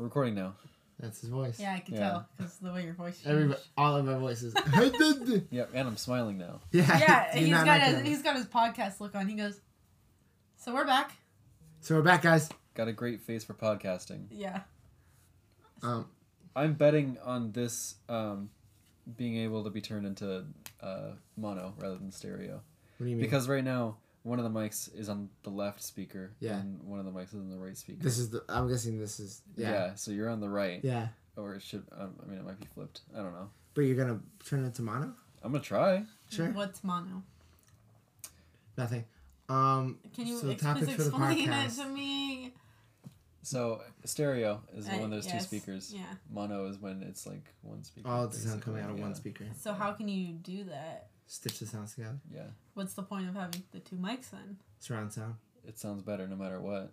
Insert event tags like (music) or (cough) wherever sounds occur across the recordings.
We're recording now. That's his voice. Yeah, I can Yeah. tell because the way your voice changed. Everybody, all of my voices. (laughs) (laughs) Yep, and I'm smiling now. yeah. yeah, (laughs) do he's not got like his, that. he's got his podcast look on. He goes, "So we're back." So we're back, guys. Got a great face for podcasting. Yeah. Um, I'm betting on this um, being able to be turned into uh, mono rather than stereo. what do you mean? Because right now, one of the mics is on the left speaker, Yeah. and one of the mics is on the right speaker. this is the. I'm guessing this is. yeah. Yeah. so you're on the right, Yeah. or it should. Um, I mean, it might be flipped. I don't know. But you're gonna turn it into mono? I'm gonna try. Sure. What's mono? Nothing. Um. Can you So ex- topics please for the explain it to me? So stereo is Uh, when there's yes, two speakers. Yeah. Mono is when it's like one speaker. All the sound coming out of yeah. one speaker. So how can you do that? Stitch the sounds together. Yeah, What's the point of having the two mics then? Surround sound. it sounds better no matter what.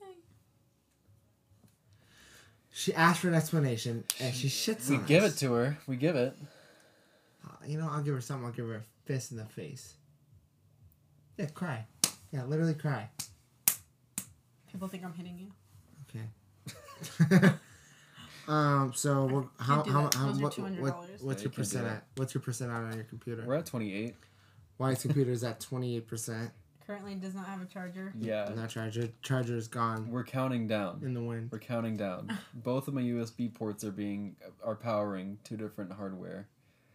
Okay. She asked for an explanation, and she shits We on give it to her. We give it. Uh, You know, I'll give her something. I'll give her a fist in the face. Yeah, cry. Yeah, literally cry. People think I'm hitting you. Okay. (laughs) (laughs) um. So we're, how how how what, what what's you your percent at? What's your percent out on your computer? We're at 28. Wife's computer is at twenty eight percent. Currently does not have a charger. Yeah, Not charger. Charger is gone we're counting down. in the wind. We're counting down. (laughs) Both of my USB ports are being are powering two different hardware.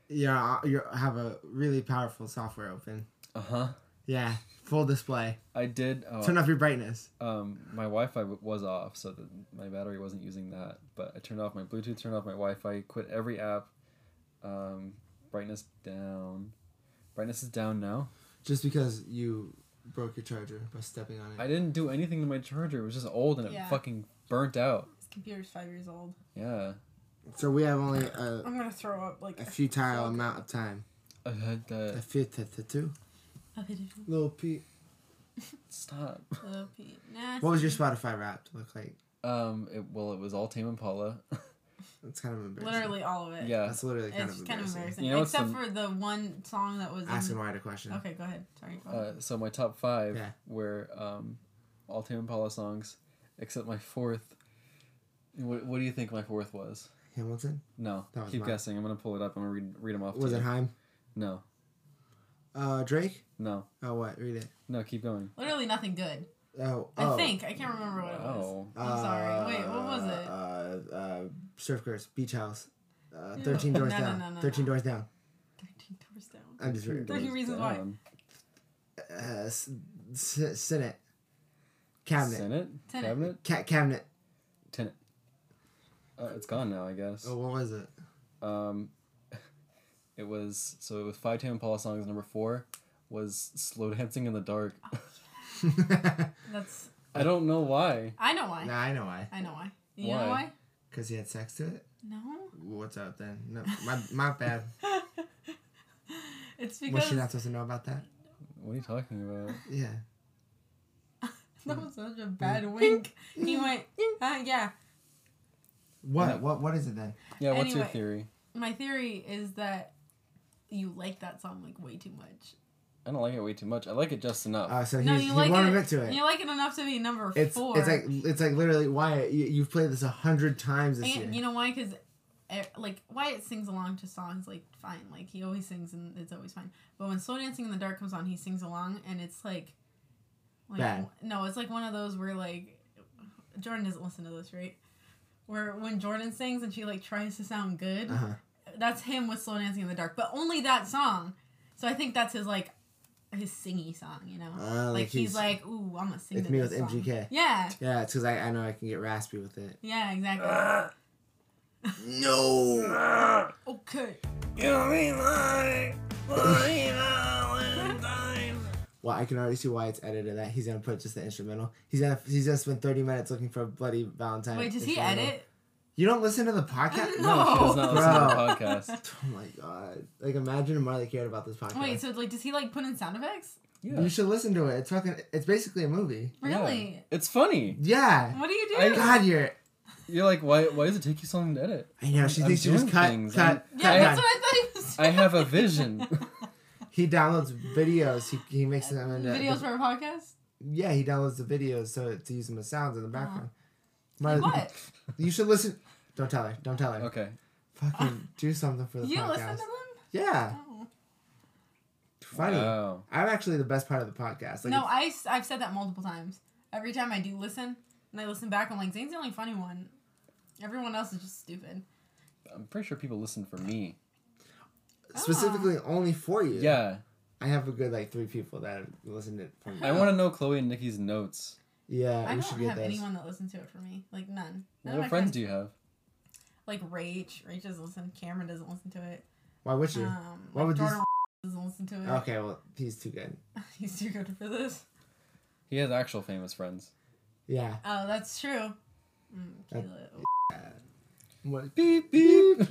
Yeah, you have a really powerful software open. Uh huh. Yeah, full display. I did. Oh, Turn off your brightness. um, my Wi-Fi w- was off, so that my battery wasn't using that. But I turned off my Bluetooth, turned off my Wi-Fi, quit every app. Um, brightness down. Brightness is down now. Just because you broke your charger by stepping on it. I didn't do anything to my charger. It was just old and it fucking burnt out. This computer's five years old. Yeah. So we have only a, I'm gonna throw up like a futile amount of time. I had A to few t- t- two. Okay, Little Pete. stop. (laughs) okay. Nah, What was your Spotify rap look like? Um. It, well, it was all Tame Impala. (laughs) That's kind of embarrassing. Literally all of it. yeah. That's literally kind It's of kind of embarrassing. embarrassing. You know Except the- for the one song that was Ask in... and why a question. Okay, go ahead. Sorry. Go ahead. Uh, so my top five Yeah. were um, all Tame Impala songs, except my fourth. What, what do you think my fourth was? Hamilton. No, That was keep mine. guessing. I'm gonna pull it up. I'm gonna read read them off. Was to it. Haim? No, Uh, Drake. no, Oh, what? Read it. no. Keep going. Literally nothing good. Oh, I oh. think. I can't remember what it was. Oh, I'm sorry. Wait, what was it? Uh, uh, Surf Girls, Beach House. Uh, No. 13 doors No, no, down. no, no, 13 no. doors down. 13 doors down. I'm just reading. 13 reasons why. Down. Uh, S- S- Senate. Cabinet. Senate, Tenet. cabinet, Ca- cabinet. tenant. Uh, it's gone now, I guess. Oh, what was it? Um, it was so it was five Tame Impala songs. Number four was "Slow Dancing in the Dark." Oh, (laughs) That's. I don't know why. I know why. nah, I know why. I know why. You Why? know why? Because he had sex to it? No. What's up then? No, my, my bad. (laughs) it's Was because she not supposed to know about that? What are you talking about? Yeah. (laughs) that was such a bad mm. wink. He mm. went, mm. uh, yeah. What? What? What is it then? Yeah, what's your theory? My theory is that you like that song like way too much. I don't like it way too much. I like it just enough. Oh, so he's, no, he you like wanted it. to it. You like it enough to be number It's four. it's like it's like literally Wyatt. You, you've played this a hundred times this year. you know why? Because like Wyatt sings along to songs like fine, like he always sings and it's always fine. But when Slow Dancing in the Dark comes on, he sings along and it's like, like Bad. no, it's like one of those where like Jordan doesn't listen to this, right? Where when Jordan sings and she like tries to sound good, uh-huh. That's him with Slow Dancing in the Dark, but only that song. So I think that's his like his singy song, you know. Uh, like he's, like, ooh, I'm gonna sing. it's me this with song. MGK. Yeah, Yeah, it's because I, I know I can get raspy with it. yeah, exactly. (laughs) No. okay. Well, I can already see why it's edited. That he's gonna put just the instrumental. He's gonna he's gonna spend thirty minutes looking for a bloody Valentine. Wait, does he edit? You don't listen to the podcast? No. She does not listen to the podcast. (laughs) Oh my god! Like imagine if Marley cared about this podcast. Wait, so like, does he like put in sound effects? Yeah. You should listen to it. It's fucking. It's basically a movie. Really? Yeah. It's funny. Yeah. What do you do? I- God, you're. You're like, why? Why does it take you so long to edit? I know. She I'm thinks you just doing cut. things. Cut. I'm- yeah, cut that's what I thought he was. I have a vision. (laughs) He downloads videos. He, he makes them into Videos for a podcast. Yeah, he downloads the videos so to use them as sounds in the Uh-huh. background. Marley, What? You should listen. Don't tell her. Don't tell her. Okay. Fucking do something for the You podcast. listen to them? Yeah, Oh. funny. Wow. I'm actually the best part of the podcast. Like, no, I, I've said that multiple times. Every time I do listen, and I listen back, I'm like, Zane's the only funny one. Everyone else is just stupid. I'm pretty sure people listen for me. Ah. specifically only for you. Yeah. I have a good like three people that listen to it for me. I want to know Chloe and Nikki's notes. Yeah, I we should don't get have those. anyone that listens to it for me. Like, none. None What my friends do you have? Like, Rach. Rach doesn't listen. Cameron doesn't listen to it. Why would you? Um, Why like would Jordan (laughs) doesn't listen to it. okay, well he's too good. (laughs) He's too good for this. He has actual famous friends. Yeah. Oh, that's true. Mm, That- Keela. (laughs) What? Beep beep.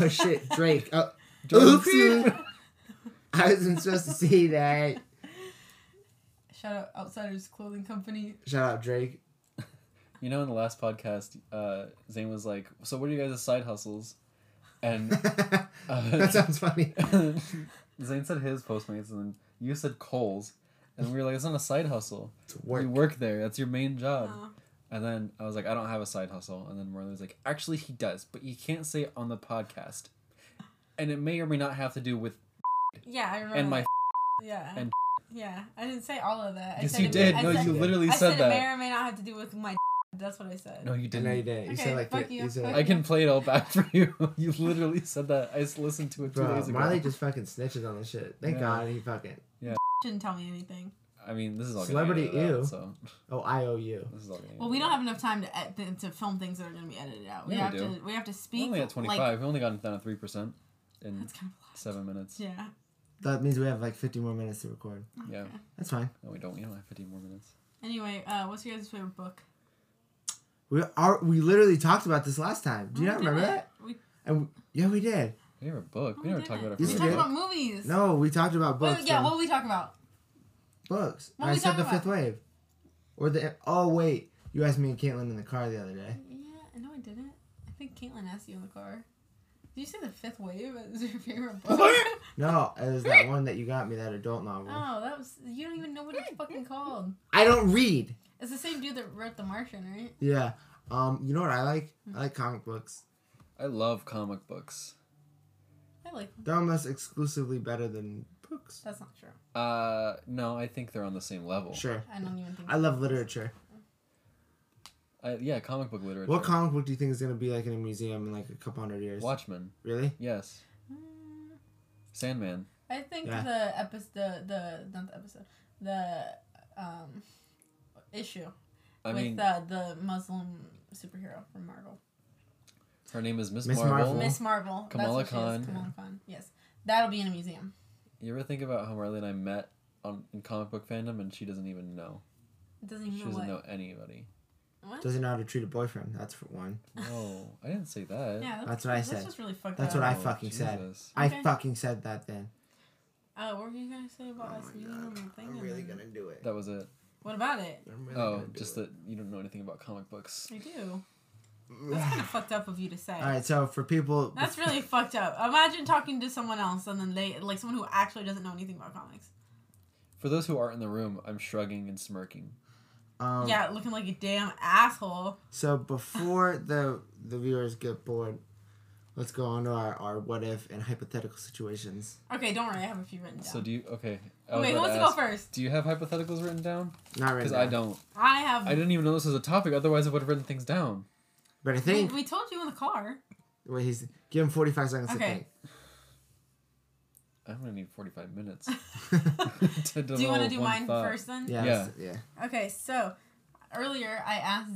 Oh shit, Drake. Oh, Jordan oops. I wasn't supposed to say that. Shout out Outsiders Clothing Company. Shout out Drake. (laughs) You know, in the last podcast, uh, Zane was like, "So, what are you guys' side hustles?" And (laughs) uh, that sounds funny. (laughs) Zane said his Postmates, and then you said Kohl's, and we were like, "It's not a side hustle. It's work. You work there. That's your main job." Oh. And then I was like, "I don't have a side hustle." And then Marley was like, "Actually, he does, but you can't say it on the podcast, and it may or may not have to do with." Yeah, I remember. And my yeah. and- yeah, I didn't say all of that. I Yes, said you it did. May, I No, said, you literally I said said it may or may not have to do with my. (laughs) That's what I said. No, you I didn't. know you didn't. You Okay, said like fuck the- you. you said Fuck I can play it all back (laughs) for you. you literally said that. I just listened to it two Bro, days ago. Marley just fucking snitches on this shit. Thank Yeah. God he fucking. Yeah. (laughs) Shouldn't tell me anything. I mean, this is all Celebrity get edited ew. so Oh, I owe you. this is all. Gonna Well, we don't have enough time to ed- to- to film things that are going to be edited out. We Yeah, we have do. to we have to speak. We're only at twenty Like, we only gotten down to three percent in that's kind of seven minutes. Yeah. That means we have like 50 more minutes to record. Yeah. That's fine. No, we don't. We don't have 50 more minutes. Anyway, uh, what's your guys' favorite book? We are. We literally talked about this last time. Do you Oh, not remember did that? We, And we, yeah, we did. We Favorite book. oh, We never talked about it. We Yes, we talked about movies. No, we talked about Wait, books. yeah, what were we talking about? books. What I were we said the talking fifth wave. Or the. Oh wait, you asked me and Caitlin in the car the other day. Yeah, I know I didn't. I think Caitlin asked you in the car. Did you say the fifth wave as your favorite (laughs) book? No, it was that one that you got me, that adult novel. oh, that was you don't even know what it's fucking called. I don't read. It's the same dude that wrote The Martian, right? Yeah. Um. You know what I like? I like comic books. I love comic books. I like them. They're almost exclusively better than books. That's not true. Uh, no, I think they're on the same level. Sure. I don't even think. I love literature. I, yeah, comic book literature. What comic book do you think is gonna be like in a museum in like a couple hundred years? Watchmen. Really? Yes. Mm, Sandman. I think Yeah. the episode, the the not the episode, the um issue I with mean, the the Muslim superhero from Marvel, her name is Miss Miss Marvel. Marvel. Miss Marvel. Kamala That's what she is, Khan. Kamala Khan. Yes, that'll be in a museum. You ever think about how Marley and I met on in comic book fandom, and she doesn't even know. Doesn't She even know doesn't what. know anybody. What? Doesn't know how to treat a boyfriend. That's for one. No, I didn't say that. Yeah, That's what I That's said. just really fucked That's up. what I Oh, fucking said. Jesus. I fucking said that then. Uh, what were you gonna say about us meeting on the thing? gonna do it. That was it. What about it? I'm really Oh, gonna do just it. that you don't know anything about comic books. I do. That's (sighs) kind of fucked up of you to say. All right, so for people, That's really fucked up. Imagine talking to someone else and then they like someone who actually doesn't know anything about comics. For those who aren't in the room, I'm shrugging and smirking. Um, yeah, looking like a damn asshole. So before (sighs) the the viewers get bored, let's go on to our, our what if and hypothetical situations. Okay, don't worry, I have a few written down. So do you? Okay. I was wait, who wants to ask, go first? Do you have hypotheticals written down? Not right Because. I don't. I have. I didn't even know this was a topic. Otherwise, I would have written things down. But I think we told you in the car. wait, he's give him forty five seconds to think. Okay. I'm gonna need 45 minutes. to (laughs) (laughs) to Do you want to do mine thought. first then? think. yeah, yeah. Okay, so earlier I asked.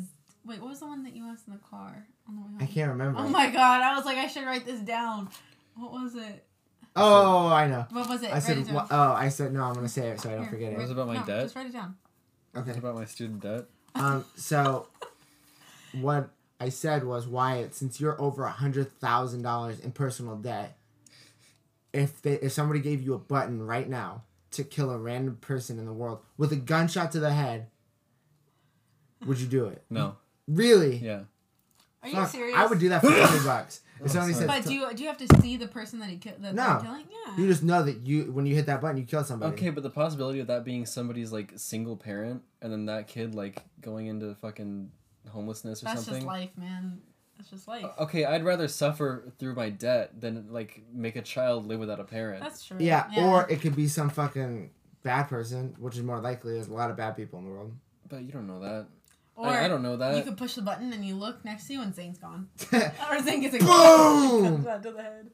Wait, what was the one that you asked in the car on the way home? I can't remember. Oh my god! I was like, I should write this down. What was it? Oh, I know. What was it? I Write said. it down. wha- Oh, I said no. I'm gonna say it so I don't Here, forget What was it. it about my no, debt? Just write it down. What Okay. about my student debt? Um. (laughs) So, what I said was Wyatt, since you're over a hundred thousand dollars in personal debt, if they if somebody gave you a button right now to kill a random person in the world with a gunshot to the head, would you do it? No. Really? Yeah. Are you Fuck, serious? I would do that for hundred (laughs) bucks. If oh, somebody said But do you do you have to see the person that he ki- that No. they're killing? Yeah. you just know that you when you hit that button you kill somebody. Okay, but the possibility of that being somebody's like single parent and then that kid like going into fucking homelessness or something. That's something. just life, man. That's just life. Okay, I'd rather suffer through my debt than like make a child live without a parent. That's true. Yeah, or it could be some fucking bad person, which is more likely. There's a lot of bad people in the world. but you don't know that. or I, I don't know that. you could push the button and you look next to you and Zane's gone. (laughs) Or Zane gets (laughs) a Boom! comes out to the head.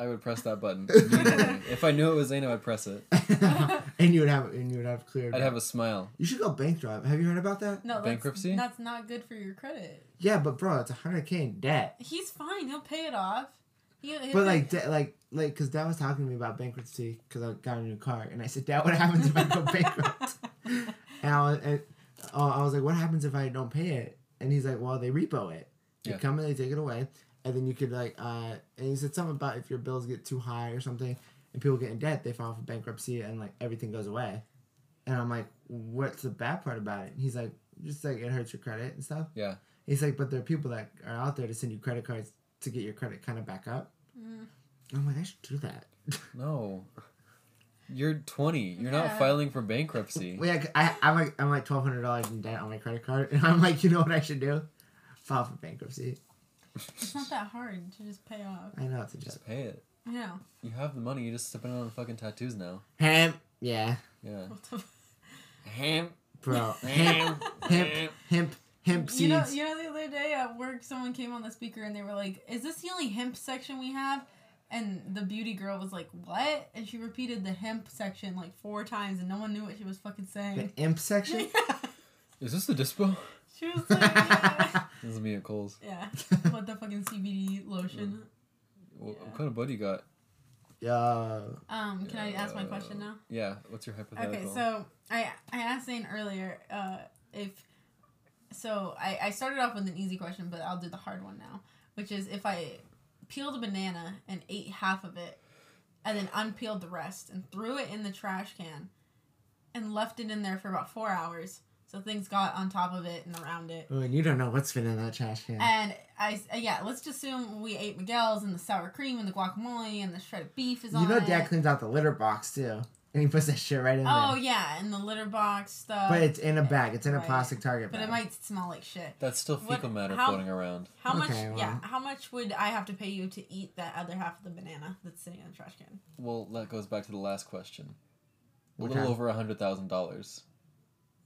I would press that button (laughs) if I knew it was Zeno, I'd press it. (laughs) And you would have and you would have clear. I'd have a smile. You should go bankrupt. Have you heard about that? No, that's, Bankruptcy? That's not good for your credit. Yeah, but bro, it's a hundred k in debt. He's fine. He'll pay it off. He, But like, de- like, like, cause Dad was talking to me about bankruptcy because I got a new car, and I said, Dad, what happens if I go (laughs) bankrupt? and I was, and, oh, I was like, what happens if I don't pay it? And he's like, well, they repo it. They Yeah. come and they take it away, and then you could like, uh, and he said something about if your bills get too high or something, and people get in debt, they file for bankruptcy, and like everything goes away. And I'm like, what's the bad part about it? And he's like, just like it hurts your credit and stuff. Yeah. He's like, but there are people that are out there to send you credit cards to get your credit kind of back up. Mm. I'm like, I should do that. (laughs) No. You're 20. You're Yeah. not filing for bankruptcy. (laughs) Wait, I, I'm like, I'm like twelve hundred dollars in debt on my credit card, (laughs) and I'm like, you know what I should do? File for bankruptcy. It's not that hard to just pay off. I know it's a joke. Just pay it. Yeah. You have the money. You just spend it on fucking tattoos now. Hemp, yeah, Yeah. What the f- Ham. bro. Hemp, hemp, hemp, hemp You know, you know, the other day at work, someone came on the speaker and they were like, "Is this the only hemp section we have?" And the beauty girl was like, "What?" And she repeated the hemp section like four times, and no one knew what she was fucking The saying. imp section. (laughs) Is this the dispo? She was like, "Yeah." This is me at Kohl's. yeah, (laughs) what the fucking CBD lotion. What, what kind of buddy you got? Yeah. Um, can I ask my question now? Yeah. What's your hypothetical? Okay, so I I asked Zane earlier uh, if so I, I started off with an easy question, but I'll do the hard one now, which is if I peeled a banana and ate half of it, and then unpeeled the rest and threw it in the trash can, and left it in there for about four hours, so things got on top of it and around it. oh, and you don't know what's been in that trash can. And I uh, yeah, let's just assume we ate Miguel's and the sour cream and the guacamole and the shredded beef is You on You know, it. Dad cleans out the litter box too, and he puts that shit right in Oh there. Oh yeah, and the litter box stuff. But it's in a bag. It's in a plastic Target bag. But bag. it might smell like shit. That's still What- fecal matter how- floating around. How much? Okay, Yeah. How much would I have to pay you to eat that other half of the banana that's sitting in the trash can? Well, that goes back to the last question. A What little kind? over a hundred thousand dollars.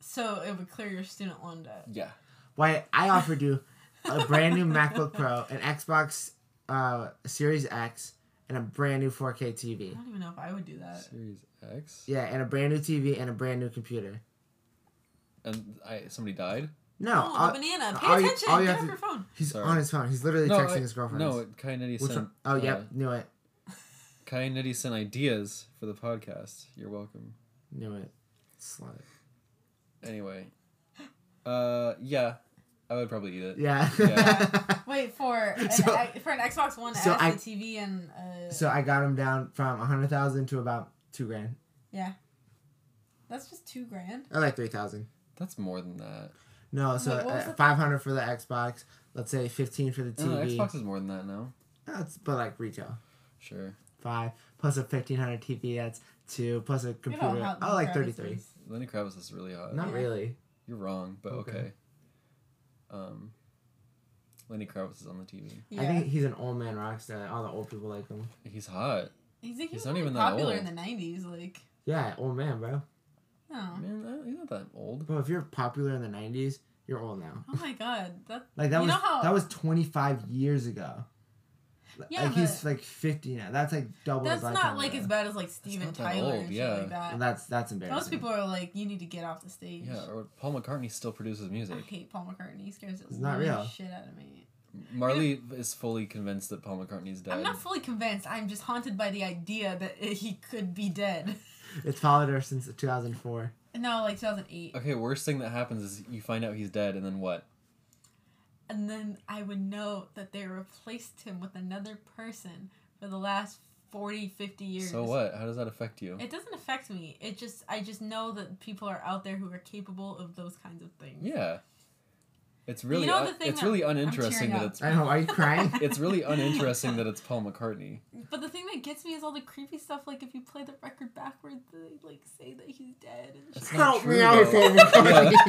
So it would clear your student loan debt. Yeah. Why I offered you a brand new MacBook Pro, an Xbox uh, Series X, and a brand new 4K TV. I don't even know if I would do that. Series X. Yeah, and a brand new TV and a brand new computer. And I somebody died. No, No, all- the banana. Pay all you- attention. all you Get off to- your phone. he's Sorry. on his phone. He's literally no, texting I- his girlfriend. No, Kai Nitty sent. one? Oh, uh, yep, knew it, Kai Nitty sent ideas for the podcast. You're welcome. knew it. Slut. Anyway, uh, yeah, I would probably eat it. Yeah. Yeah. (laughs) Wait for (laughs) an, So- I- for an Xbox One so S, I- the TV, and uh, so I got him down from a hundred thousand to about two grand, Yeah, that's just two grand. I like three thousand. That's more than that. No, so Wait, uh, five hundred for the Xbox. Let's say fifteen for the No, TV. Xbox is more than that now. That's but like retail. Sure. Five plus a fifteen hundred TV. That's two plus a computer. how Oh, like thirty three. Is. Lenny Kravitz is really hot. Not really. You're wrong, but okay. Okay. Um, Lenny Kravitz is on the TV. Yeah. I think he's an old man rock star. All the old people like him. He's hot. he's, like, he's he's not not even that popular old. in the '90s. Like, Yeah, old man, bro. no. Man, he's not that old. Bro, if you're popular in the nineties, you're old now. Oh my god, that Like that You was know how- that was twenty five years ago. Yeah, like he's like fifty now. That's like double. that's his not like ago. as bad as like Steven not that Tyler old, and shit yeah. like that. Well, that's that's embarrassing. Most people are like, you need to get off the stage. Yeah, or Paul McCartney still produces music. I music. hate Paul McCartney. He scares the not living real. shit out of me. Marley is fully convinced that Paul McCartney's dead. I'm not fully convinced. I'm just haunted by the idea that uh, he could be dead. (laughs) It's followed her since two thousand four. no, like 2008. Okay, worst thing that happens is you find out he's dead, and then what? And then I would know that they replaced him with another person for the last 40, 50 years. So what? How does that affect you? It doesn't affect me. It just I just know that people are out there who are capable of those kinds of things. Yeah. It's really know un- the thing it's that- really uninteresting that it's I know. Are you crying? (laughs) it's really uninteresting (laughs) that it's Paul McCartney. But the thing that gets me is all the creepy stuff. Like if you play the record backwards, they like say that he's dead and shit. Help true, me out. Paul (laughs) McCartney. Yeah.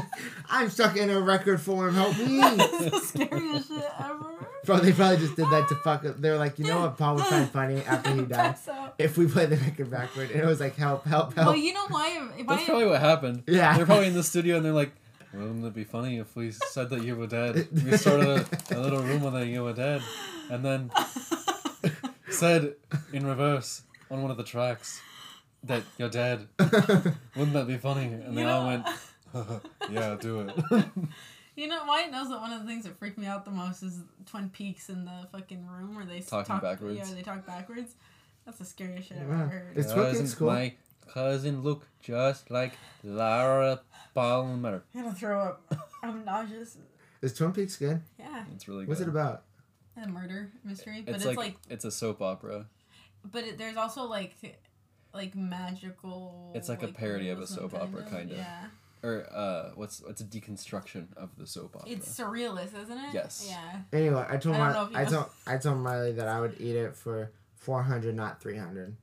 I'm stuck in a record form. Help me. it's the scariest shit ever. Bro, they probably just did that to fuck up. They were like, you know what Paul would find funny after he died? Pass. If we play the record backward. And it was like, help, help, help. Well, you know why? If That's probably what happened. Yeah. They're probably in the studio and they're like, wouldn't it be funny if we said that you were dead? We started a, a little rumor that you were dead. And then (laughs) said in reverse on one of the tracks that you're dead. Wouldn't that be funny? And they You all know- went, (laughs) yeah, do it. (laughs) You know, Wyatt knows that one of the things that freaked me out the most is Twin Peaks in the fucking room where they s- Talking talk, backwards. Yeah, they talk backwards. That's the scariest shit I've Yeah. ever heard. It's fucking Doesn't cool. my cousin look just like Laura Palmer? I'm gonna throw up. I'm nauseous. (laughs) Is Twin Peaks good? Yeah, It's really good. What's it about? a murder mystery, but It's, it's, like, like, it's a soap opera. but it, there's also like, like magical. It's like a parody of a realism, soap opera, kinda. Yeah, Or uh what's it's a deconstruction of the soap opera. it's surrealist, isn't it? Yes. Yeah. Anyway, I told I don't my, know if you I know. told I told Miley that I would eat it for four hundred, not three hundred.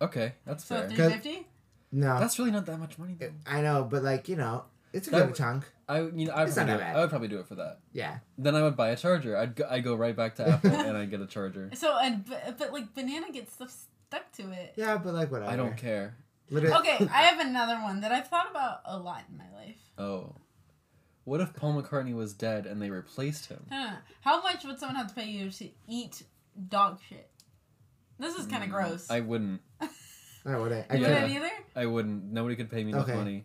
Okay, that's So fair. three Cause- fifty. No, That's really not that much money though. I know, but like you know, it's a That good would- chunk. I you know I would It's not probably do that it. bad. I would probably do it for that. Yeah, Then I would buy a charger. I'd go, I'd go right back to Apple and I'd get a charger. (laughs) So and but, but like banana gets stuff stuck to it. yeah, but like whatever. I don't care. Literally, Okay, I (laughs) have another one that I've thought about a lot in my life. Oh. What if Paul McCartney was dead and they replaced him? Huh. How much would someone have to pay you to eat dog shit? This is kind of Mm, gross. I wouldn't. (laughs) I wouldn't. I you Yeah. wouldn't either. I wouldn't. Nobody could pay me enough Okay. money.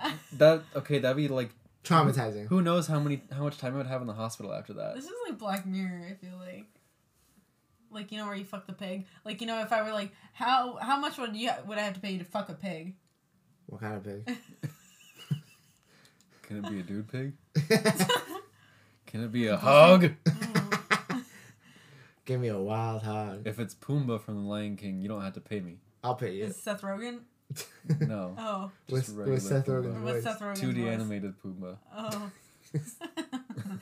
(laughs) That okay, that'd be like Traumatizing. who knows how many how much time I would have in the hospital after that. This is like Black Mirror. I feel like, like you know where you fuck the pig. Like you know if I were like, how how much would you would I have to pay you to fuck a pig? What kind of pig? Can it be a dude pig? (laughs) Can it be a hog? Mm. (laughs) Give me a wild hog. If it's Pumbaa from The Lion King, you don't have to pay me. I'll pay you. Is Seth Rogen? No. (laughs) Oh, with, Just with regular Seth Pumbaa. Rogen's what's voice. Seth Rogen? 2D animated Pumbaa. Oh. (laughs)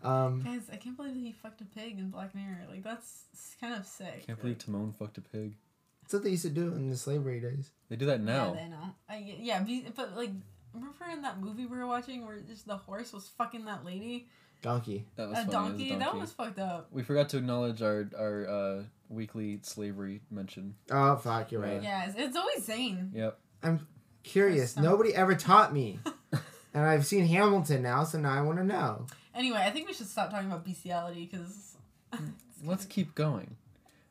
Um, Guys, I can't believe that he fucked a pig in Black Mirror. Like that's kind of sick. Can't believe Timon fucked a pig. that's what they used to do in the slavery days. They do that now. Yeah, they know. I, yeah, be- but like, remember in that movie we were watching where just the horse was fucking that lady, Donkey. that was a funny. donkey? It was a That was fucked up. We forgot to acknowledge our our uh, weekly slavery mention. Oh fuck, you're right. Yeah, it's, it's always Zane. Yep. I'm curious. Some- Nobody ever taught me, (laughs) and I've seen Hamilton now, so now I want to know. Anyway, I think we should stop talking about bestiality because. (laughs) Let's keep going.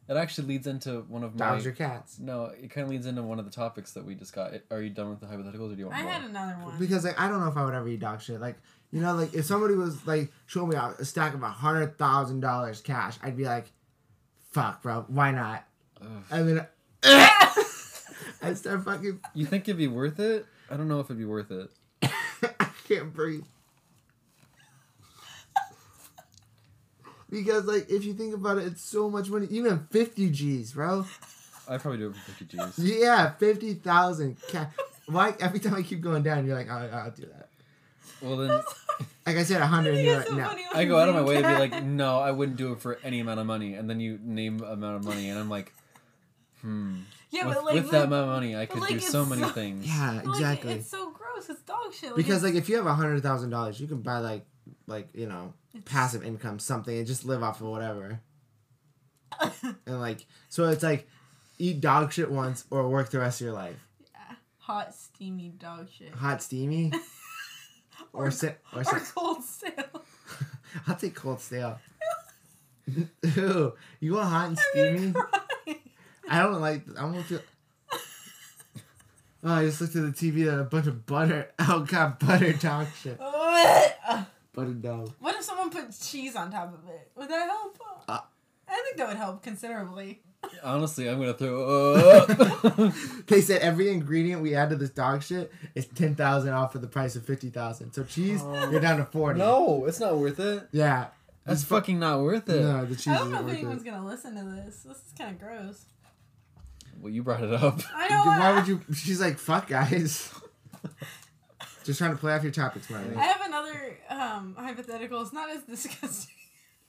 It actually leads into one of my. Dogs or cats? No, it kind of leads into one of the topics that we just got. Are you done with the hypotheticals, or do you want I more? had another one. Because like I don't know if I would ever eat dog shit. Like you know, like if somebody was like showing me a a stack of a hundred thousand dollars cash, I'd be like, "Fuck, bro, why not?" Ugh. And then (laughs) I'd start fucking. You think it'd be worth it? I don't know if it'd be worth it. (laughs) I can't breathe. Because like if you think about it, it's so much money. Even fifty G's, bro. I'd probably do it for 50 G's. Yeah, fifty thousand. Ca- Why every time I keep going down, you're like, I'll, I'll do that. Well, then Like I said, a hundred, and you're is like, so no. I go out of my way to be like, no, I wouldn't do it for any amount of money. And then you name amount of money, and I'm like, hmm. yeah, with but like, with look- that amount of money, I could like, do it's so many so- things. Yeah, (laughs) like, exactly. it's so gross. It's dog shit. Like, because like if you have a hundred thousand dollars, you can buy like like you know passive income something and just live off of whatever. (laughs) And like so, it's like eat dog shit once or work the rest of your life. Yeah, hot steamy dog shit. Hot steamy (laughs) or or, sit or, or cold stale. (laughs) I'll take cold stale. (laughs) Ew, you want hot and steamy? I don't like. I don't feel. Oh, I just looked at the TV and a bunch of butter. (laughs) Oh god, butter dog shit. Butter dog. what if someone put cheese on top of it? Would that help? Uh. I think that would help considerably. Honestly, I'm gonna throw (laughs) up. They said every ingredient we add to this dog shit is ten thousand off for the price of fifty thousand. So cheese, Oh. you're down to forty. no, it's not worth it. Yeah. That's It's fu- fucking not worth it. No, the cheese I don't isn't know if anyone's it. gonna listen to this. This is kind of gross. Well, you brought it up. I know. Why would you? She's like, fuck, guys. (laughs) Just trying to play off your topics, Marley. I have another um, hypothetical. It's not as disgusting.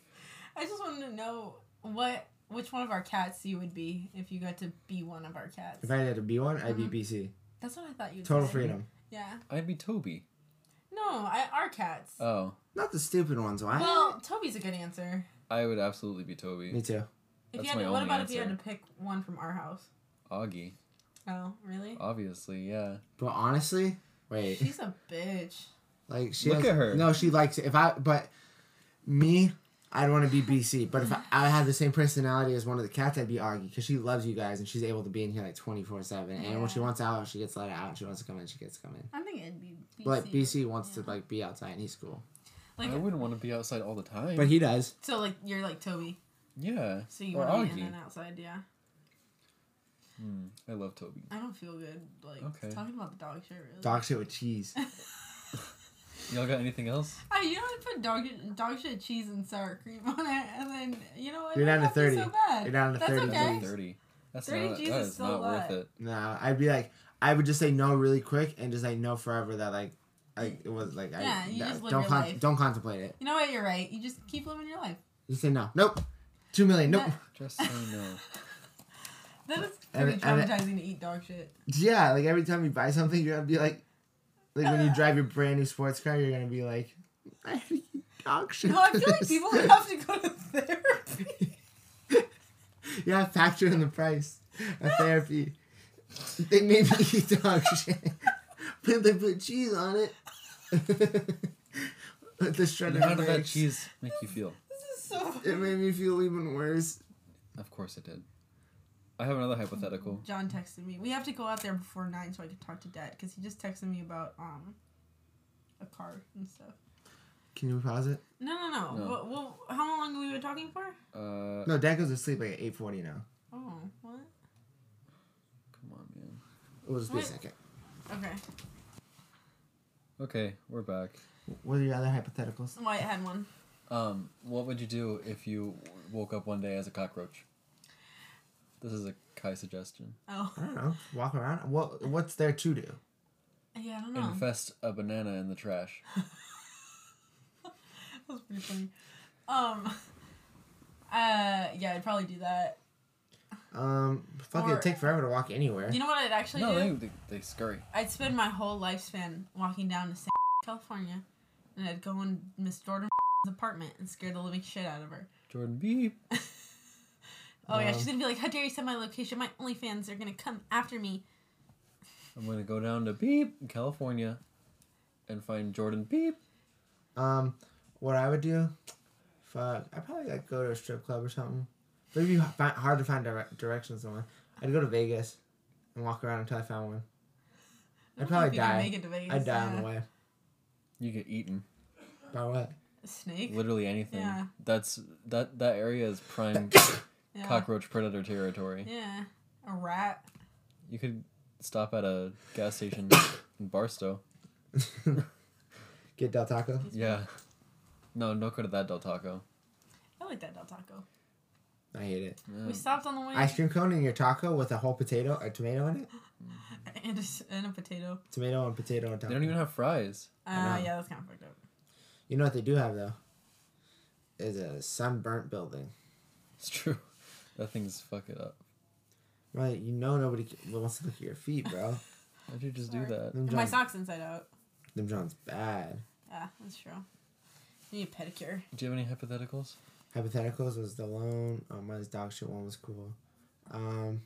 (laughs) I just wanted to know what which one of our cats you would be if you got to be one of our cats. If I had to be one, I'd be uh-huh. BC. That's what I thought you'd be. Total say. freedom. Yeah. I'd be Toby. No, I, our cats. Oh, Not the stupid ones. Why? well, Toby's a good answer. I would absolutely be Toby. Me too. If That's you had my to, what only about if you had to pick one from our house? Augie, Oh, really? obviously, yeah. But honestly, wait. She's a bitch. Like she Look has- at her. No, she likes it. If I but me, I'd want to be BC. But if I, I had the same personality as one of the cats, I'd be Augie because she loves you guys and she's able to be in here like twenty four seven. And when she wants out, she gets let out. She wants to come in, she gets to come in. I think it'd be BC. But BC wants Yeah. to like be outside and he's cool. Like, I wouldn't want to be outside all the time. But he does. so like you're like Toby. yeah. So you or want to be Augie. in and outside, yeah. Hmm, I love Toby. I don't feel good like Okay. talking about the dog shit really. Dog shit with cheese. (laughs) Y'all got anything else? Ah, you know I put dog dog shit cheese and sour cream on it, and then you know what? You're down to Not be 30. So bad. You're down to That's 30 okay. Thirty. That's 30 not. G's That is is still not worth it. Nah, I'd be like, I would just say no really quick and just like no forever that like, like it was like Yeah, I you that- just live don't your con- life. don't contemplate it. You know what? You're right. You just keep living your life. Just say no. Nope. Two million. Nope. That- Just say no. (laughs) That is And- pretty and- traumatizing to eat dog shit. Yeah, like every time you buy something, you're gonna be like, like when you drive your brand new sports car, you're gonna be like, I had to eat dog shit. No, I for feel like this." people would (laughs) have to go to therapy. (laughs) yeah, factor in the price of therapy. They made me eat dog shit, but they put cheese on it. (laughs) With the shredded How did that legs. cheese make you feel? this is so. It made me feel even worse. Of course it did. I have another hypothetical. John texted me. We have to go out there before nine so I can talk to Dad because he just texted me about um a car and stuff. Can you pause it? No, no, no. No. Well, well, how long have we been talking for? Uh, No, Dad goes to sleep like at eight forty now. Oh, what? come on, man. We'll just be a second. Okay. Okay, we're back. What are your other hypotheticals? Wyatt had one. Um, what would you do if you woke up one day as a cockroach? This is a Kai suggestion. Oh, I don't know. Walk around. What What's there to do? yeah, I don't know. Infest a banana in the trash. (laughs) that was pretty funny. Um. Uh, yeah, I'd probably do that. Um, fuck it, Or- it'd take forever to walk anywhere. You know what I'd actually No, do? they, they, they scurry. I'd spend my whole lifespan walking down to San (laughs) California, and I'd go in Miss Jordan's (laughs) apartment and scare the living shit out of her. Jordan beep. Oh yeah, Um, she's gonna be like, "How dare you send my location? My OnlyFans are gonna come after me." I'm gonna go down to beep California, and find Jordan beep. Um, what I would do, fuck, I'd probably like go to a strip club or something. But it'd be hard to find dire- directions somewhere. I'd go to Vegas and walk around until I found one. I I'd don't probably if you can die. Make it to Vegas, I'd die on the way. You get eaten. By what? A snake. Literally anything. Yeah. That's that that area is (coughs) prime Yeah. cockroach predator territory. Yeah. A rat. You could stop at a gas station (coughs) in Barstow. Get Del Taco. Yeah. No, don't go to that Del Taco. I like that Del Taco. I hate it. Yeah. We stopped on the way. Ice cream cone in your taco with a whole potato or tomato in it. (laughs) and, a, s- and a potato. Tomato and potato on top. They don't even have fries. Uh, yeah, that's kind of fucked up. You know what they do have though? Is a sunburnt building. It's true. That thing's fuck it up. Right, you know nobody c- wants to look at your feet, bro. (laughs) Why'd you just Sorry. do that? Them And my John's, socks inside out. them John's bad. Yeah, that's true. You need a pedicure. Do you have any hypotheticals? Hypotheticals was the loan. Oh, mine's dog shit one was cool. Um,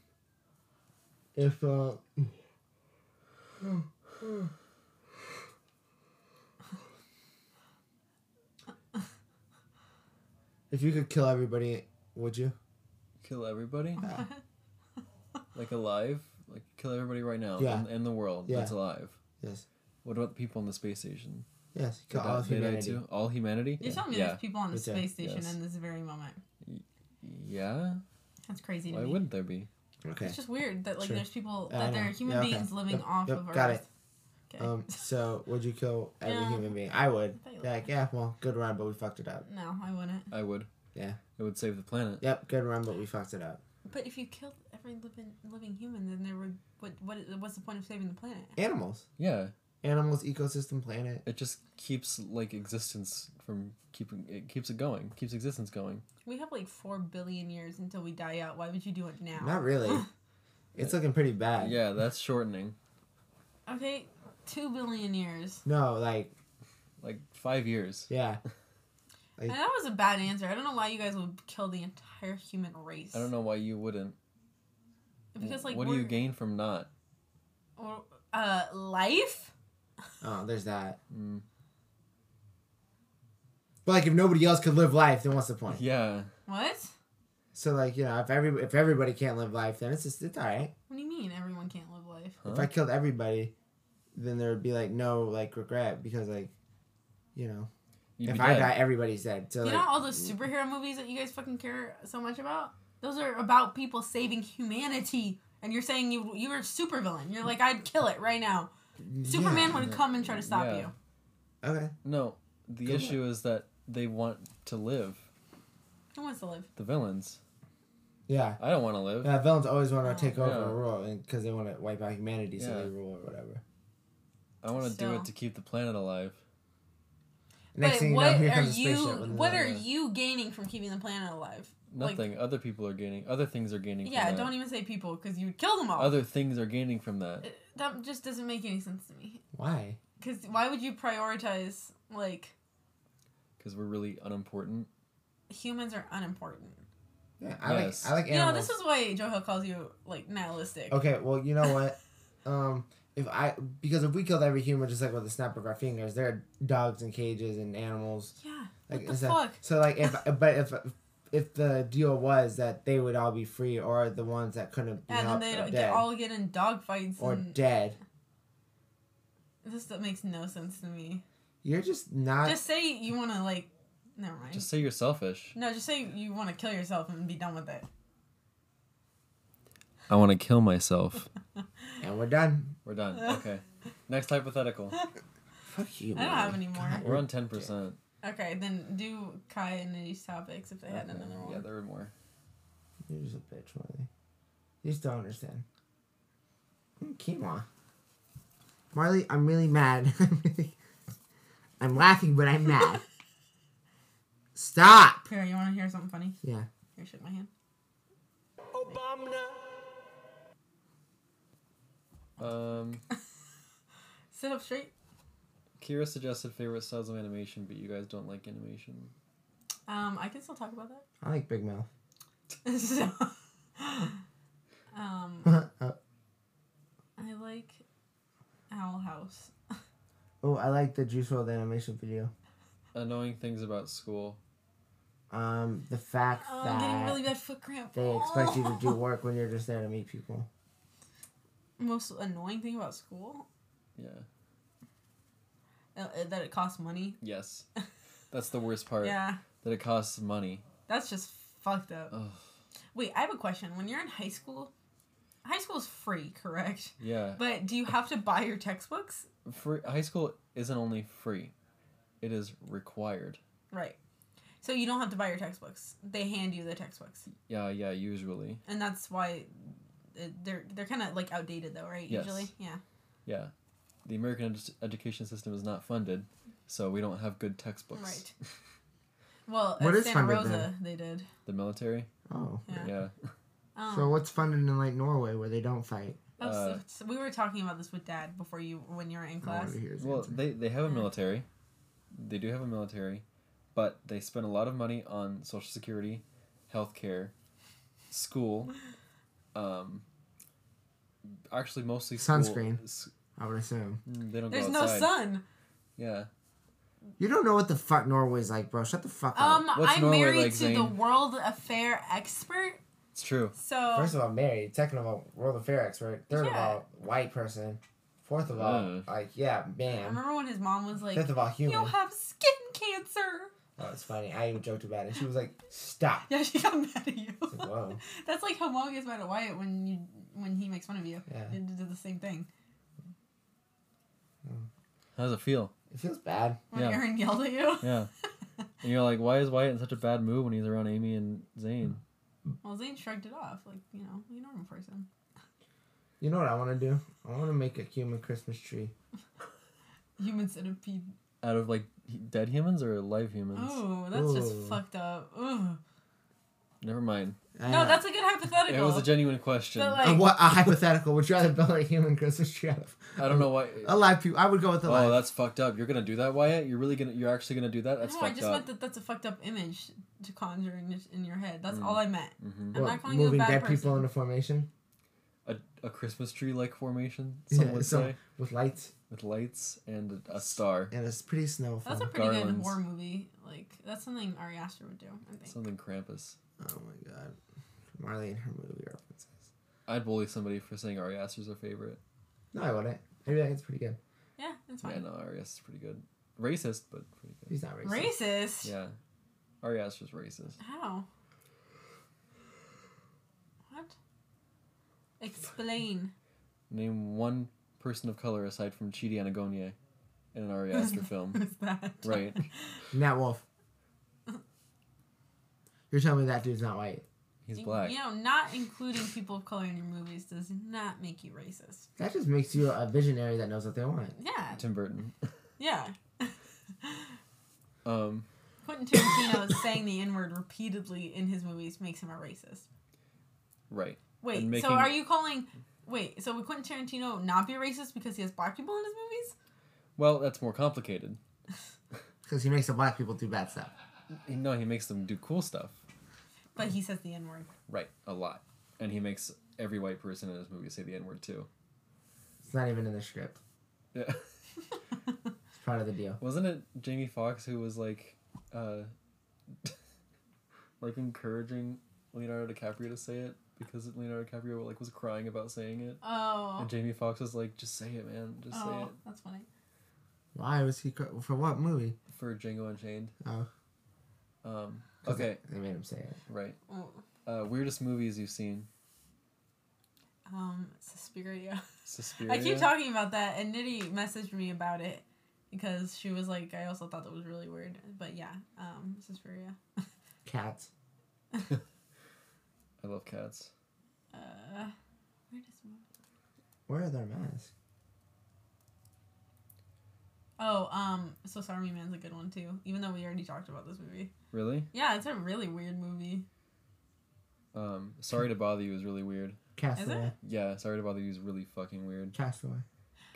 if uh, (sighs) if you could kill everybody, would you? Kill everybody? Yeah. (laughs) Like alive? Like kill everybody right now Yeah. in, in the world Yeah. that's alive. Yes. What about the people on the space station? Yes. Kill die- all of they die humanity. too? All humanity? You're telling me yeah. there's people on the Me too. space station Yes. in this very moment. Yeah? That's crazy to Why me. wouldn't there be? Okay. It's just weird that like Sure. there's people Yeah, I that there are human Yeah, okay. beings living Yep, off yep, of Earth. got it. Okay. Um. So, would you kill every (laughs) Yeah. human being? I would. I thought you Be like, yeah. Well, good run, but we fucked it up. no, I wouldn't. I would. Yeah. It would save the planet. Yep. Good run, but we fucked it up. But if you killed every living living human, then there would what what what's the point of saving the planet? Animals. Yeah. animals, ecosystem, planet. It just keeps like existence from keeping it keeps it going, keeps existence going. We have like four billion years until we die out. Why would you do it now? Not really. (laughs) it's looking pretty bad. Yeah, that's shortening. Okay, two billion years. No, like Like five years. yeah. (laughs) And that was a bad answer. I don't know why you guys would kill the entire human race. I don't know why you wouldn't. Because like what do you gain from not? or, uh, life. Oh, there's that. Mm, But like, if nobody else could live life, then what's the point? yeah, What? So like, you know, if every if everybody can't live life, then it's just it's all right. What do you mean everyone can't live life? Huh? If I killed everybody, then there would be like no like regret because like, you know, You'd if I dead. die, everybody's dead. So you like, know all those superhero movies that you guys fucking care so much about? Those are about people saving humanity. And you're saying you you were a supervillain. You're like I'd kill it right now. Superman yeah. would come and try to stop Yeah. you. Okay. No, the Go issue is that they want to live. Who wants to live? The villains. Yeah. I don't want to live. Yeah, villains always want Oh. to take over Yeah. a world because they want to wipe out humanity, so Yeah. they rule or whatever. I want to do it to keep the planet alive. Next but thing you what know, here are you what are you gaining from keeping the planet alive? Like- Nothing. Other people are gaining. Other things are gaining. Yeah, from don't even say people because you would kill them all. Other things are gaining from that. It- that just doesn't make any sense to me. Why? Because why would you prioritize like Because we're really unimportant. humans are unimportant? Yeah, I Yes. like I like You know, this is why Joe Hill calls you like nihilistic. Okay, well, you know what? (laughs) um, if I because if we killed every human just like with the snap of our fingers, there are dogs in cages and animals. Yeah. Like What the is that- fuck? So like if (laughs) but if if the deal was that they would all be free or the ones that couldn't be And then helped they are they dead all get in dog fights or and dead, this that makes no sense to me. you're just not. just say you want to like, never mind. Just say you're selfish. no, just say you want to kill yourself and be done with it. I want to kill myself. (laughs) and we're done. We're done. Okay. Next hypothetical. (laughs) Fuck you. I don't man. have any more. We're on ten percent. Okay, then do Kai and these topics if they had another one. Yeah, there were more. You're just a bitch, Marley. You just don't understand. Mm, Quinoa. Marley, I'm really mad. (laughs) I'm laughing, but I'm mad. (laughs) Stop. Here, you want to hear something funny? Yeah. Here, shake my hand. Um, (laughs) Sit up straight. Kira suggested favorite styles of animation, but you guys don't like animation. Um, I can still talk about that. I like Big Mouth. (laughs) so, (laughs) um, I like Owl House. Oh, I like the Juice WRLD animation video. Annoying things about school. Um, the fact Oh, I'm that getting really bad foot cramp. they expect you to do work when you're just there to meet people. Most annoying thing about school Yeah. uh, uh, that it costs money. Yes. (laughs) That's the worst part. Yeah, That it costs money. that's just fucked up. Ugh. Wait, I have a question. When you're in high school, high school is free, correct? Yeah. But do you have to buy your textbooks? Free, high school isn't only free, it is required. Right. So you don't have to buy your textbooks. They hand you the textbooks, Yeah, yeah, usually. and that's why they're they're kind of like outdated though, right? Yes. Usually, yeah. Yeah. The American ed- education system is not funded, so we don't have good textbooks. Right. (laughs) Well, What at is Santa funded Rosa, then? they did. The military? Oh. Yeah. Yeah. Um, So what's funded in like Norway where they don't fight? oh, so- uh, so we were talking about this with Dad before you when you were in class. wanted to hear his Well, answer. they, they have a military. They do have a military, but they spend a lot of money on Social Security, healthcare, school, um, actually mostly school. Sunscreen. S- I would assume. mm, They don't There's go no outside. sun. Yeah. You don't know what the fuck Norway's like, bro. Shut the fuck up. Um, What's I'm Norway married like, to Zane? the world affair expert, It's true. so First of all, married. Second of all, world affair expert. Third of Yeah. all, white person. Fourth of all, Ugh. like yeah, man. I man. remember when his mom was like, Fifth of all, human. "You have skin cancer." Oh, it's funny. I even joked about it. She was like, "Stop." Yeah, (laughs) she got mad at you. Like, whoa. (laughs) That's like how mom gets mad at Wyatt when you when he makes fun of you. Yeah. They did the same thing. Hmm. How does it feel? It feels bad. When Yeah. Aaron yelled at you. Yeah. and you're like, why is Wyatt in such a bad mood when he's around Amy and Zane? Well, Zane shrugged it off, like you know, you normal person. You know what I want to do? I want to make a human Christmas tree. (laughs) Human centipede. Out of like dead humans or live humans? Oh, that's just fucked up. Ugh. Never mind. No, Uh, that's a good hypothetical. It was a genuine question. But, a, what a hypothetical. Would you rather build a human Christmas tree out of I don't know why. A live people? I would go with the. Oh, alive. that's fucked up. You're gonna do that, Wyatt? You're really gonna? You're actually gonna do that? That's no, I just up. meant that that's a fucked up image to conjure in, your- in your head. That's Mm. all I meant. hmm I'm What, not calling you a moving bad dead person. people into formation A, a Christmas tree like formation, some Yeah, would some- say, with lights, with lights and a, a star. and it's pretty snowful. That's a pretty good Garlands. horror movie. Like that's something Ari Aster would do. I think. Something Krampus. oh my god, Marley and her movie references. I'd bully somebody for saying Ari Aster's their favorite. No, I wouldn't. Maybe that it's pretty good. Yeah, it's Yeah, fine. no, Ari Aster's pretty good. Racist, but pretty good. He's not racist. Racist. Yeah, Ari Aster's racist. How? What? Explain. Name one person of color aside from Chidi Anagonye in an Ari (laughs) Aster film. Who's that? Right. (laughs) Nat Wolf. You're telling me that dude's not white? He's black. You know, not including people of color in your movies does not make you racist. That just makes you a visionary that knows what they want. Yeah. Tim Burton. (laughs) Yeah. Um, Quentin Tarantino saying the N word repeatedly in his movies makes him a racist. right. Wait, And so are you calling. Wait, so would Quentin Tarantino not be racist because he has black people in his movies? Well, that's more complicated. (laughs) Because he makes the black people do bad stuff. No, he makes them do cool stuff. But he says the N word. Right, a lot. And he makes every white person in his movie say the N word too. It's not even in the script. Yeah. (laughs) It's part of the deal. Wasn't it Jamie Foxx who was like, uh, (laughs) like encouraging Leonardo DiCaprio to say it because Leonardo DiCaprio like was crying about saying it, Oh. and Jamie Foxx was like, "Just say it, man. Just say Oh, it." that's funny. Why was he cr- for what movie? For Django Unchained. Oh, Um. 'cause Okay. They made him say it. Right. Oh. Uh, weirdest movies you've seen. Um, Suspiria. Suspiria. (laughs) I keep talking about that, and Nitty messaged me about it because she was like, I also thought that was really weird. But yeah, um, Suspiria. (laughs) Cats. (laughs) I love cats. Uh, weirdest movie. Where are their masks? Oh, um, Swiss Army Man's a good one too. Even though we already talked about this movie. Really? Yeah, it's a really weird movie. Um. Sorry to bother you is really weird. Castaway. Yeah. Sorry to bother you is really fucking weird. Castaway.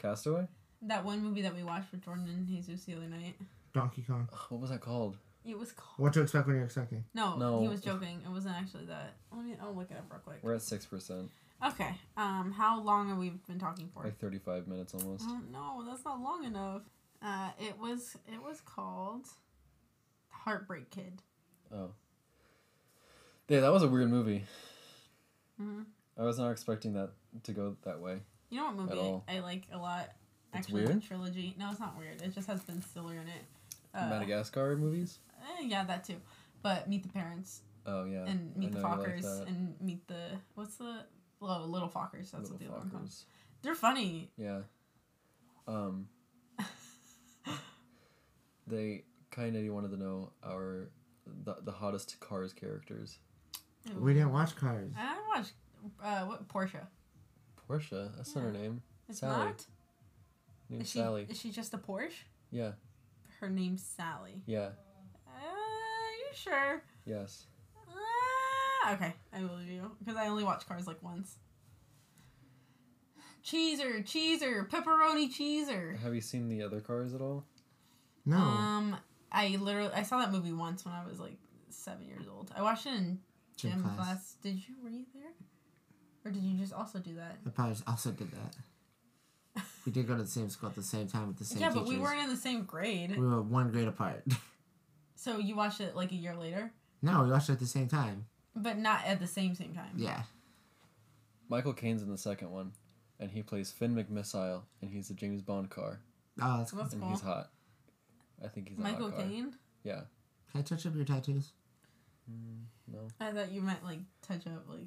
Castaway. That one movie that we watched with Jordan and Jesus the other night. Donkey Kong. What was that called? It was called. What to expect when you're expecting? No, No. he was joking. It wasn't actually that. Let me. I'll look it up real quick. We're at six percent, Okay. Um, how long have we been talking for? like thirty-five minutes almost. Oh, no, that's not long enough. Uh, it was it was called Heartbreak Kid. Oh. Yeah, that was a weird movie. hmm I was not expecting that to go that way. You know what movie all. I, I like a lot? It's Actually, weird? the trilogy. No, it's not weird. It just has Ben Stiller in it. Uh, Madagascar movies. Eh, yeah, that too. But Meet the Parents Oh yeah. and I Meet the know you like Fockers and Meet the what's the oh, Little Fockers. That's what the Little other one called. Fockers. They're funny. Yeah. Um. (laughs) they kind of wanted to know our the, the hottest Cars characters. We didn't watch Cars. I didn't watch uh, what Portia. Portia, that's not her name. It's Sally. not. Name's Is she, Sally. Is she just a Porsche? Yeah. Her name's Sally. Yeah. You sure? Yes. Uh, okay, I believe you because I only watch Cars like once. Cheeser, cheeser, pepperoni cheeser. Have you seen the other Cars at all? No. Um, I literally I saw that movie once when I was like seven years old. I watched it in Gym gym class. class. Did you were you there, or did you just also do that? I probably also did that. We did go to the same school at the same time with the same yeah, teachers. but we weren't in the same grade. We were one grade apart. (laughs) So you watched it like a year later, no, we watched it at the same time. but not at the same same time. Yeah. Michael Caine's in the second one, and he plays Finn McMissile, and he's a James Bond car, Oh, that's So that's and cool. he's hot. I think he's Michael hot. Caine. Yeah. Can I touch up your tattoos? Mm, no. I thought you meant like touch up like.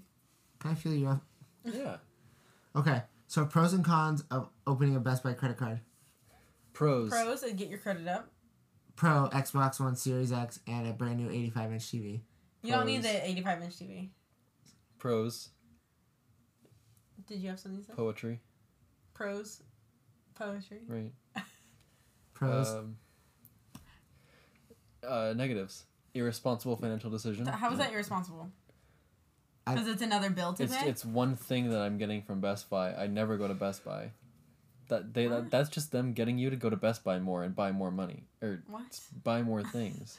Can I feel you up? Yeah. Okay. So pros and cons of opening a Best Buy credit card. Pros. pros and get your credit up. Pro Xbox One Series X and a brand new 85 inch TV. You don't need the 85 inch TV. Pros. Did you have something to say? Poetry. Pros, poetry. Right. (laughs) Pros. Um, uh, negatives. Irresponsible financial decision. How is that irresponsible? Because it's another bill to It's pay. it's one thing that I'm getting from Best Buy. I never go to Best Buy. That they that, that's just them getting you to go to Best Buy more and buy more money or what? buy more things.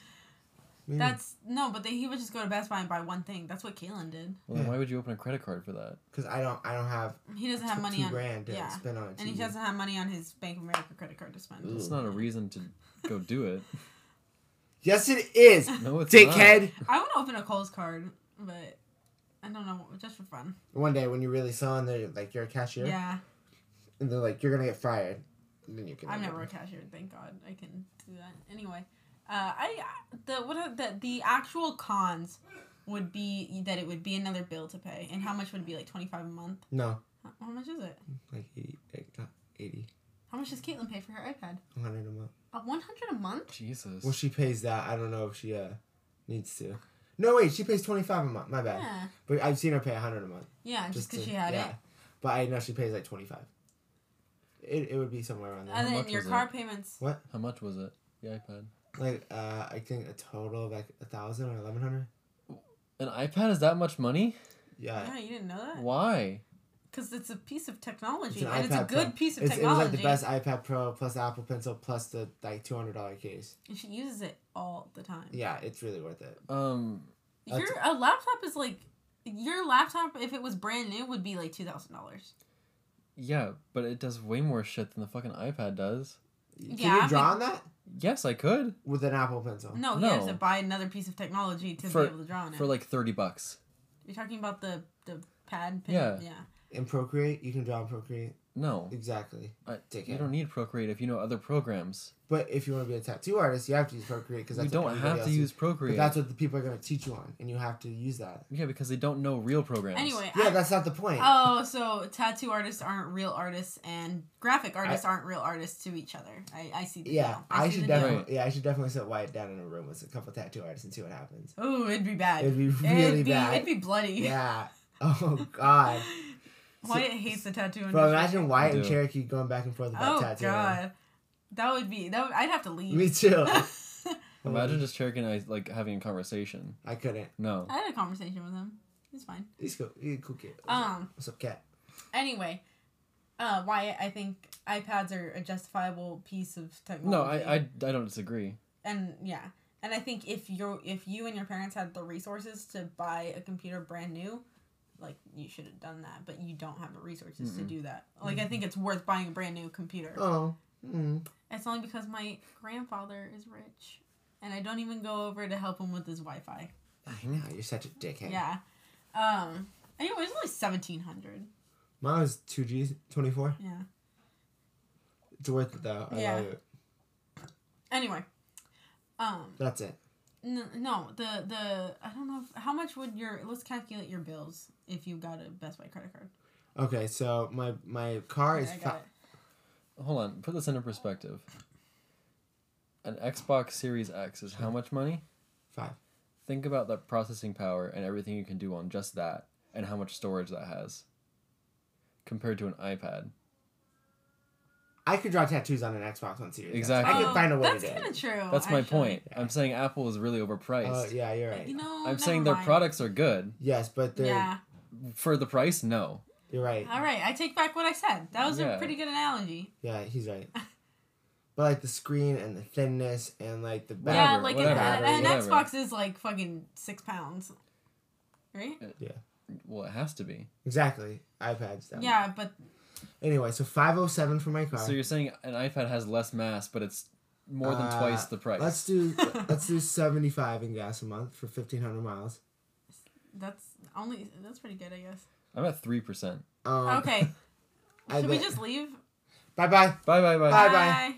That's no, but they, he would just go to Best Buy and buy one thing. That's what Kalen did. Well, then Yeah. why would you open a credit card for that? because I don't I don't have He doesn't have t- money two on, grand to yeah. spend on a and he doesn't have money on his Bank of America credit card to spend. Ooh. It's not a reason to go do it. (laughs) Yes, it is, (laughs) No, it's dickhead. I would open a Kohl's card, but I don't know, just for fun. One day when you're really selling, they're like you're a cashier, Yeah, and they're like you're gonna get fired. And then you can. I'm never a cashier. Thank God, I can do that. Anyway, uh, I the what are the the actual cons would be that it would be another bill to pay, and how much would it be? Like twenty five a month. No, How, how much is it? like 80, like, 80, How much does Caitlin pay for her iPad? 100 a month. Uh, one hundred a month. Jesus. Well, she pays that. I don't know if she uh needs to. No, wait, she pays 25 a month. My bad. Yeah, But I've seen her pay 100 a month. yeah, just because she had yeah. it. But I know she pays like 25. It, it would be somewhere around there. And How then much your was car it? payments. What? How much was it? The iPad. Like uh, I think a total of like a thousand or eleven hundred. An iPad is that much money? Yeah. Yeah, you didn't know that? Why? Because it's a piece of technology, It's an and it's a iPad good Pro. piece of It's, it was technology. like the best iPad Pro plus Apple Pencil plus the like two hundred dollar case. And she uses it all the time. Yeah, it's really worth it. Um, Your a laptop is like your laptop if it was brand new would be like two thousand dollars. Yeah, but it does way more shit than the fucking iPad does. Can Yeah, you draw but- on that Yes, I could with an Apple Pencil? No, he has to buy another piece of technology to For- be able to draw on it. for like thirty bucks. You're talking about the the pad pen. Yeah. Yeah. In Procreate, you can draw in Procreate. No, Exactly. I, you don't need Procreate if you know other programs. But if you want to be a tattoo artist, you have to use Procreate because You don't what have to else use But Procreate. that's what the people are going to teach you on, and you have to use that. yeah, because they don't know real programs. Anyway. Yeah, I- that's not the point. Oh, so tattoo artists aren't real artists, and graphic artists aren't real artists to each other. I, I see the yeah, deal. I, see should the deal. definitely. Yeah, I should definitely sit Wyatt down in a room with a couple tattoo artists and see what happens. Oh, it'd be bad. It'd be really it'd be, bad. It'd be bloody. Yeah. (laughs) Oh God. Wyatt hates the tattoo industry. Bro, imagine Wyatt and. Cherokee going back and forth about Oh tattooing. god, that would be that. Would, I'd have to leave. Me too. (laughs) Imagine just Cherokee and I like having a conversation. I couldn't. No. I had a conversation with him. He's fine. He's cool. He's a cool kid. What's up? Um. What's up, cat? Anyway, uh, Wyatt, I think iPads are a justifiable piece of technology. No, I, I, I don't disagree. and yeah, and I think if you're if you and your parents had the resources to buy a computer brand new, like you should have done that. But you don't have the resources to Mm-mm. do that. Like I think it's worth buying a brand new computer. Oh. Mm. It's only because my grandfather is rich, and I don't even go over to help him with his Wi-Fi. I know you're such a dickhead. Yeah. Um. Anyway, it's only seventeen hundred. Mine was two G twenty four. Yeah. It's worth it though. I Yeah. love it. Anyway. Um. That's it. No, no. The the I don't know if, how much would your let's calculate your bills if you got a Best Buy credit card. Okay, so my my car is Okay, I fi- it. Hold on, put this into perspective. An Xbox Series X is how much money? five. Think about the processing power and everything you can do on just that, and how much storage that has. Compared to an iPad. I could draw tattoos on an Xbox One Series. Exactly. I could Oh, find a way That's to do That's kind of it. true. That's my actually. point. I'm saying Apple is really overpriced. Oh yeah, you're right. You know. I'm never saying their mind. products are good. Yes, but they're Yeah. For the price, no. you're right. All right. I take back what I said. That was a pretty good analogy. Yeah, he's right. but like the screen and the thinness and like the Whatever, yeah, like whatever, an, an, an whatever. Xbox is like fucking six pounds, right? Uh, yeah. Well, it has to be. exactly iPads. Down. Yeah, but Anyway, so five oh seven for my car. So you're saying an iPad has less mass, but it's more than Uh, twice the price. Let's do (laughs) let's do seventy five in gas a month for fifteen hundred miles. that's only that's pretty good, I guess. I'm at three percent. Um, Okay. I Should we bet- just leave? Bye bye. Bye bye bye. Bye. bye.